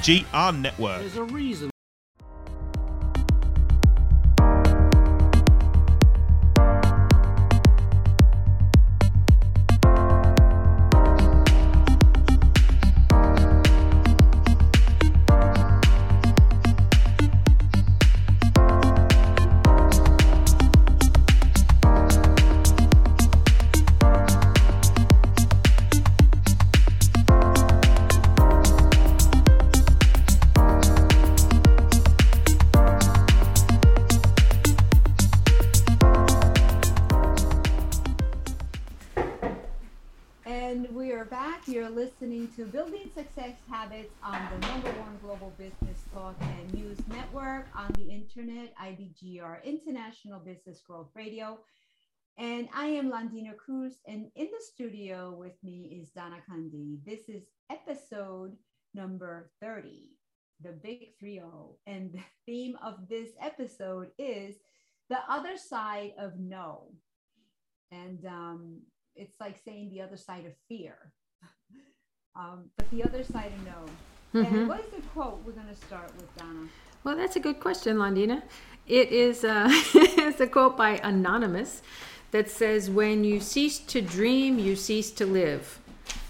IBGR Network. There's a reason. To Building Success Habits on the number one global business talk and news network on the internet, IBGR International Business Growth Radio. And I am Londina Cruz, and in the studio with me is Donna Kunde. This is episode number 30, the big 3 And the theme of this episode is the other side of no. And um, it's like saying the other side of fear. Um, but the other side of no. And what is the quote we're going to start with, Donna? Well, that's a good question, Londina. It is uh, it's a quote by Anonymous that says, "When you cease to dream, you cease to live.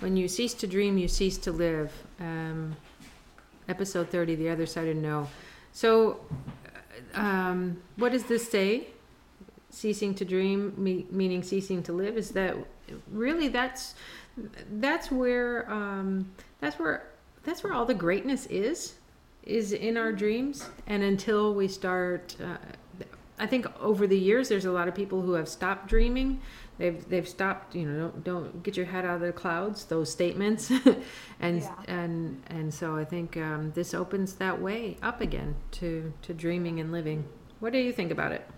When you cease to dream, you cease to live." Um, episode thirty, the other side of no. So, uh, um, what does this say? Ceasing to dream, me, meaning ceasing to live. Is that really that's that's where um, that's where that's where all the greatness is is in our dreams and until we start uh, i think over the years there's a lot of people who have stopped dreaming they've they've stopped you know don't, don't get your head out of the clouds those statements and Yeah. and and so i think um, this opens that way up again to to dreaming and living what do you think about it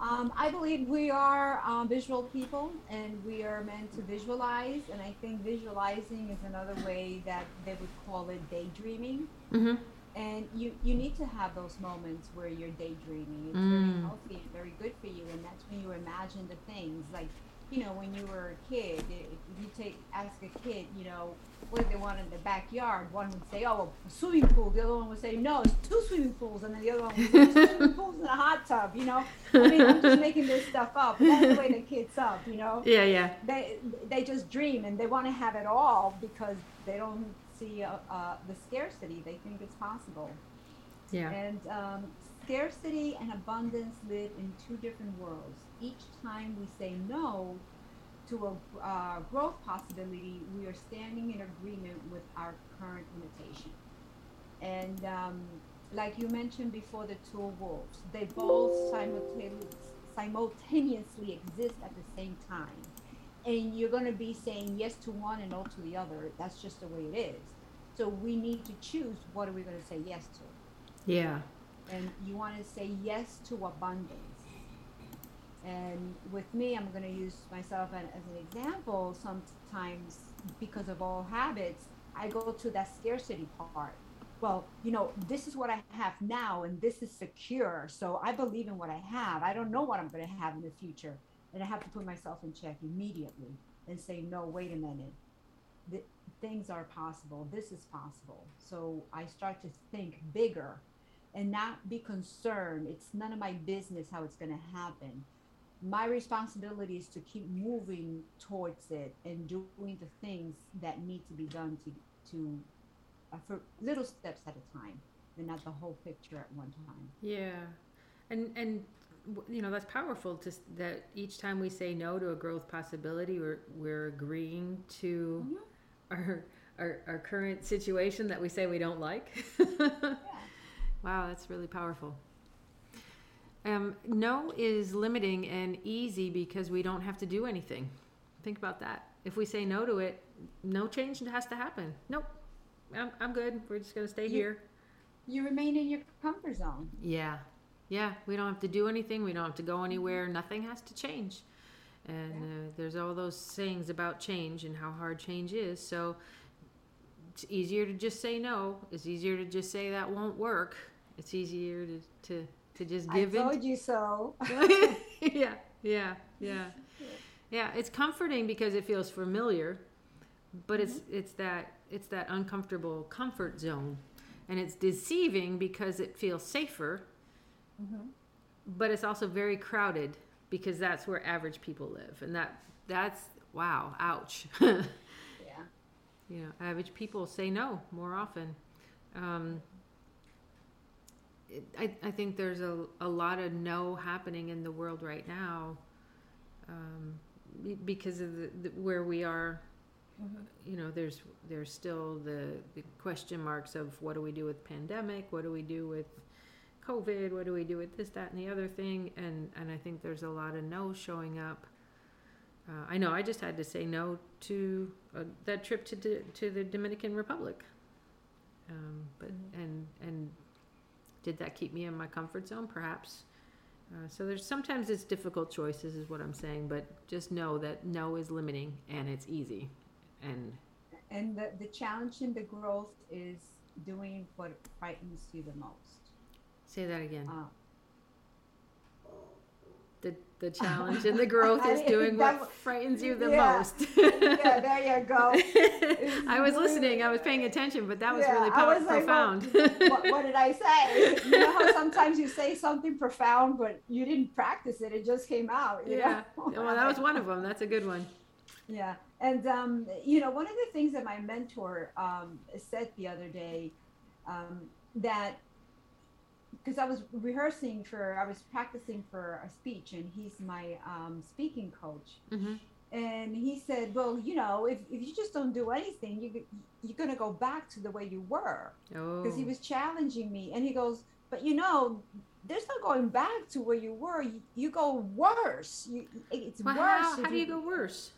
Um, I believe we are um, visual people and we are meant to visualize. And I think visualizing is another way that they would call it daydreaming. mm-hmm. And you, you need to have those moments where you're daydreaming. It's very Mm. healthy and very good for you. And that's when you imagine the things. Like, you know, when you were a kid, if you take ask a kid, you know, what do they want in the backyard? One would say, oh, a swimming pool. The other one would say, no, it's two swimming pools. And then the other one would say, two swimming pools and a hot tub, you know? I mean, I'm just making this stuff up. That's the way the kids up, you know? yeah yeah they they just dream and they want to have it all because they don't see uh, uh, the scarcity. They think it's possible. yeah And um, scarcity and abundance live in two different worlds. Each time we say no to a uh, growth possibility, we are standing in agreement with our current limitation. And um, like you mentioned before, the two wolves, they both simultaneously, simultaneously exist at the same time. And you're going to be saying yes to one and no to the other. That's just the way it is. So we need to choose what are we going to say yes to yeah and you want to say yes to abundance. And with me, I'm going to use myself as an example. Sometimes, because of all habits, I go to that scarcity part. Well, you know, this is what I have now, and this is secure. So I believe in what I have. I don't know what I'm going to have in the future. And I have to put myself in check immediately and say, no, wait a minute. Th- things are possible. This is possible. So I start to think bigger and not be concerned. It's none of my business how it's going to happen. My responsibility is to keep moving towards it and doing the things that need to be done to to uh, for little steps at a time, and not the whole picture at one time. Yeah, and and you know that's powerful to that each time we say no to a growth possibility, we're we're agreeing to our, our our current situation that we say we don't like. Wow, that's really powerful. Um, no is limiting and easy because we don't have to do anything. Think about that. If we say no to it, no change has to happen. Nope, I'm, I'm good. We're just gonna stay You- here. You remain in your comfort zone. Yeah. Yeah. We don't have to do anything. We don't have to go anywhere. Nothing has to change. And uh, there's all those sayings about change and how hard change is. So it's easier to just say no. It's easier to just say that won't work. It's easier to, to, to just give I in. told you so. yeah. Yeah. Yeah. Yeah. It's comforting because it feels familiar. But it's it's that it's that uncomfortable comfort zone, and it's deceiving because it feels safer, Mm-hmm. but it's also very crowded because that's where average people live, and that that's wow, ouch. You know, average people say no more often. Um, it, I, I think there's a, a lot of no happening in the world right now um, because of the, the, where we are. Mm-hmm. You know, there's there's still the, the question marks of what do we do with pandemic? What do we do with COVID? What do we do with this, that, and the other thing? And and I think there's a lot of no showing up. Uh, I know I just had to say no to uh, that trip to D- to the Dominican Republic. Um, but Mhm. and and did that keep me in my comfort zone? Perhaps. Uh, so there's sometimes it's difficult choices, is what I'm saying. But just know that no is limiting and it's easy, and And the, the challenge in the growth is doing what frightens you the most. say that again. Uh, the challenge and the growth is doing what frightens you the yeah. most. yeah, there you go. I was listening. I was paying attention, but that was Yeah, really po- was like, profound. what, what did I say? You know how sometimes you say something profound, but you didn't practice it; it just came out. you yeah. know? Well, that was one of them. That's a good one. Yeah, and um, you know, one of the things that my mentor um, said the other day um, that because I was rehearsing for, I was practicing for a speech, and he's my um, speaking coach, hmm and he said, "Well, you know, if, if you just don't do anything, you you're gonna go back to the way you were." Oh. Because he was challenging me, and he goes, "But you know." There's no going back to where you were. You, you go worse. You, it's Well, worse. how, how do you go worse?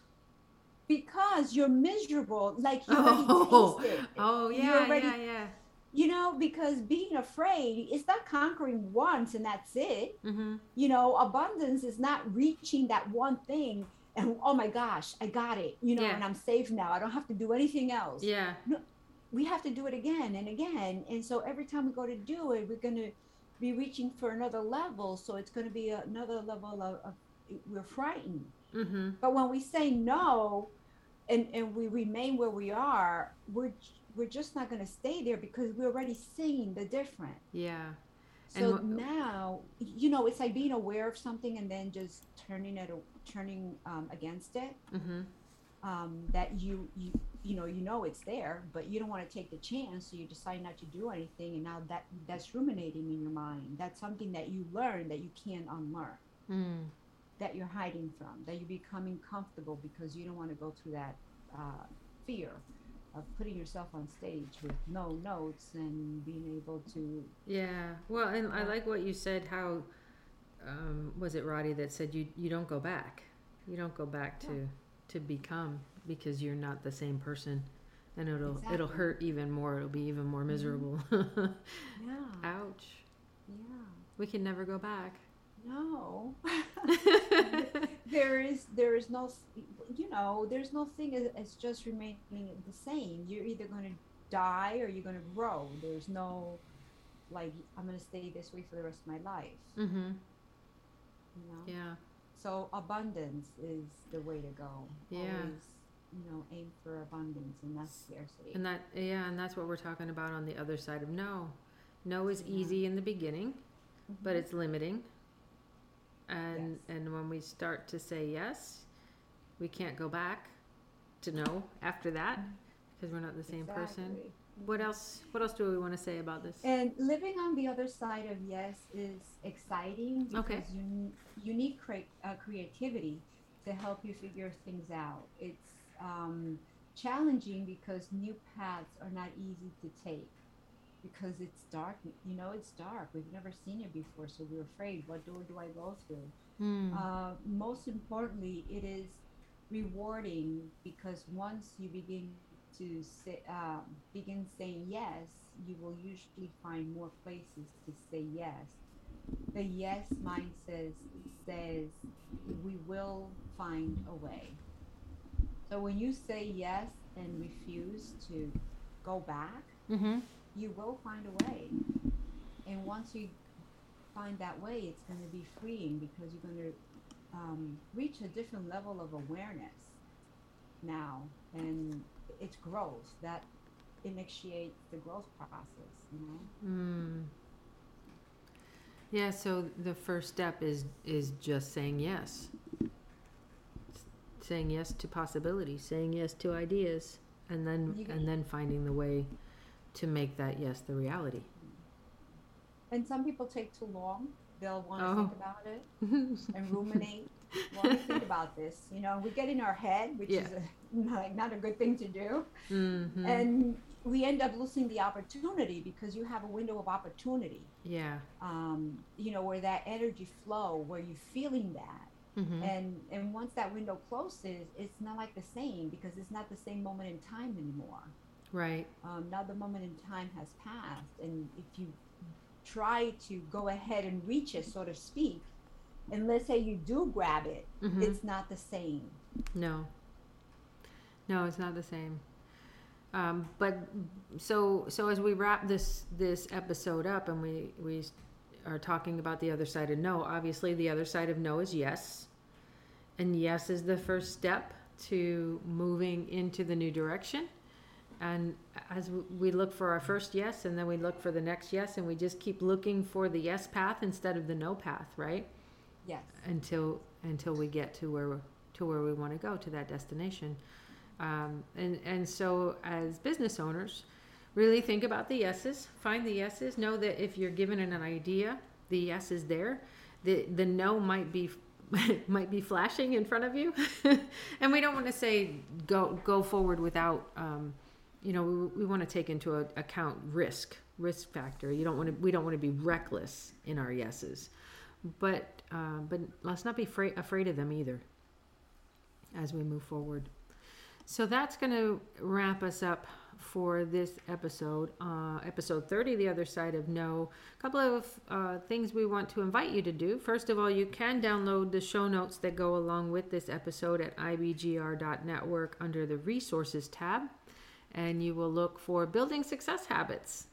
because you're miserable like you already Oh, tasted oh yeah, already- yeah, yeah. You know because being afraid is not conquering once and that's it Mm-hmm. you know abundance is not reaching that one thing and oh my gosh i got it you know Yeah. and i'm safe now i don't have to do anything else Yeah. we have to do it again and again and so every time we go to do it we're going to be reaching for another level so it's going to be another level of, of we're frightened Mm-hmm. but when we say no and, and we remain where we are, we're we're just not going to stay there because we're already seeing the different. Yeah. So wh- now, you know, it's like being aware of something and then just turning it, turning um, against it. Mm-hmm. Um, that you you you know you know it's there, but you don't want to take the chance, so you decide not to do anything, and now that that's ruminating in your mind. That's something that you learn that you can't unlearn Mm. that you're hiding from, that you're becoming comfortable because you don't want to go through that uh, fear of putting yourself on stage with no notes and being able to. Yeah. Well, and I like what you said. How um, was it, Roddy, that said you you don't go back. You don't go back to to become because you're not the same person, and it'll it'll hurt even more. It'll be even more miserable. Yeah, Ouch. yeah. We can never go back. No, there is there is no you know there's no thing as, as just remaining the same. You're either going to die or you're going to grow. There's no like I'm going to stay this way for the rest of my life. mm-hmm. You know. Yeah. So abundance is the way to go. Yeah. Always, you know, aim for abundance and not scarcity. And that yeah, and that's what we're talking about on the other side of no. No is Yeah. easy in the beginning, but Mhm. it's limiting. And Yes. and when we start to say yes, we can't go back to no after that because we're not the same person. What else what else do we want to say about this? And living on the other side of yes is exciting because Okay. you you need cre- uh, creativity to help you figure things out. It's um, challenging because new paths are not easy to take because it's dark. You know, it's dark. We've never seen it before, so we're afraid. What door do I go through? Hmm. Uh, most importantly, it is rewarding because once you begin to say, uh, begin saying yes, you will usually find more places to say yes. The yes mind says says we will find a way. So when you say yes and refuse to go back, mm-hmm. You will find a way. And once you find that way, it's going to be freeing because you're going to um, reach a different level of awareness now, and it's growth. That initiates the growth process. You know. Mm. Yeah, so the first step is is just saying yes. Saying yes to possibilities, saying yes to ideas, and then and then finding the way to make that yes the reality. And some people take too long. They'll want to Oh. think about it and ruminate. Well, let me think about this. You know, we get in our head, which is a, like not a good thing to do, hmm and we end up losing the opportunity because you have a window of opportunity. yeah. Um, you know, where that energy flow, where you're feeling that, hmm and and once that window closes, it's not like the same because it's not the same moment in time anymore. Right. um, now the moment in time has passed and if you try to go ahead and reach it so to speak and let's say you do grab it Mhm. it's not the same No. No, it's not the same. Um, but so so as we wrap this this episode up and we we are talking about the other side of no, obviously the other side of no is yes. And yes is the first step to moving into the new direction. And as w- we look for our first yes and then we look for the next yes and we just keep looking for the yes path instead of the no path, right? yes. Until until we get to where to where we want to go to that destination. Um, and and so as business owners really think about the yeses find the yeses know that if you're given an idea the yes is there. The the no might be might be flashing in front of you. And we don't want to say go go forward without um, you know we, we want to take into a, account risk risk factor you don't want to we don't want to be reckless in our yeses but uh, but let's not be fra- afraid of them either as we move forward. So that's going to wrap us up for this episode, uh, episode 30, The Other Side of No. A couple of uh, things we want to invite you to do. First of all, you can download the show notes that go along with this episode at ibgr.network under the Resources tab, and you will look for Building Success Habits.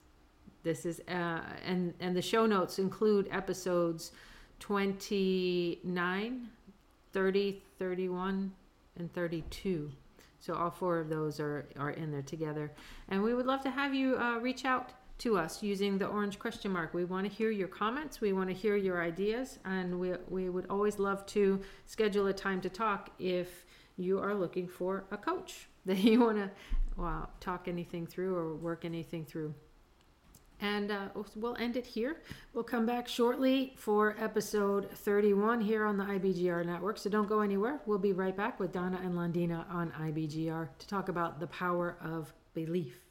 This is, uh, and, and the show notes include episodes 29, 30, 31, and 32. So all four of those are, are in there together. And we would love to have you uh, reach out to us using the orange question mark. We want to hear your comments. We want to hear your ideas. And we, we would always love to schedule a time to talk if you are looking for a coach that you want to well, talk anything through or work anything through. And uh, we'll end it here. We'll come back shortly for episode 31 here on the IBGR network. So don't go anywhere. We'll be right back with Donna and Londina on IBGR to talk about the power of belief.